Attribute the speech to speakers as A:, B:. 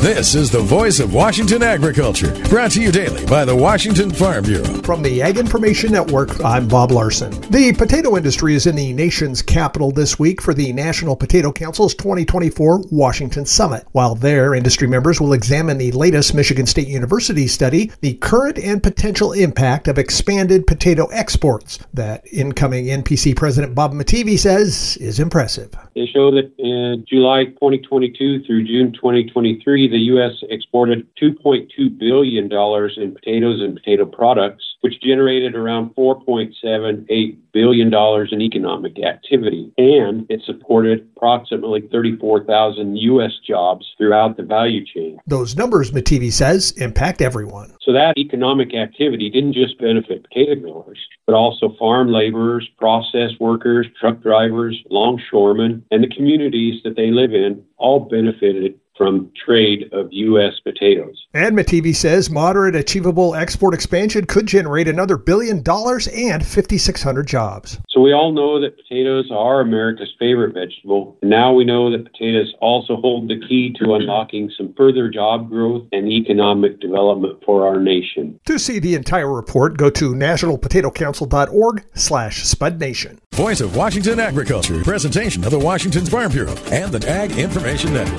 A: This is the voice of Washington agriculture, brought to you daily by the Washington Farm Bureau.
B: From the Ag Information Network, I'm Bob Larson. The potato industry is in the nation's capital this week for the National Potato Council's 2024 Washington Summit. While there, industry members will examine the latest Michigan State University study, the current and potential impact of expanded potato exports, that incoming NPC President Bob Mattive says is impressive.
C: They show that in July 2022 through June 2023, the U.S. exported $2.2 billion in potatoes and potato products, which generated around $4.78 billion in economic activity. And it supported approximately 34,000 U.S. jobs throughout the value chain.
B: Those numbers, Mattive says, impact everyone.
C: So that economic activity didn't just benefit potato growers, but also farm laborers, process workers, truck drivers, longshoremen, and the communities that they live in all benefited from trade of U.S. potatoes.
B: And Mattive says moderate achievable export expansion could generate another billion dollars and 5,600 jobs.
C: So we all know that potatoes are America's favorite vegetable. And now we know that potatoes also hold the key to unlocking some further job growth and economic development for our nation.
B: To see the entire report, go to nationalpotatocouncil.org slash spudnation.
A: Voice of Washington Agriculture, presentation of the Washington Farm Bureau and the Ag Information Network.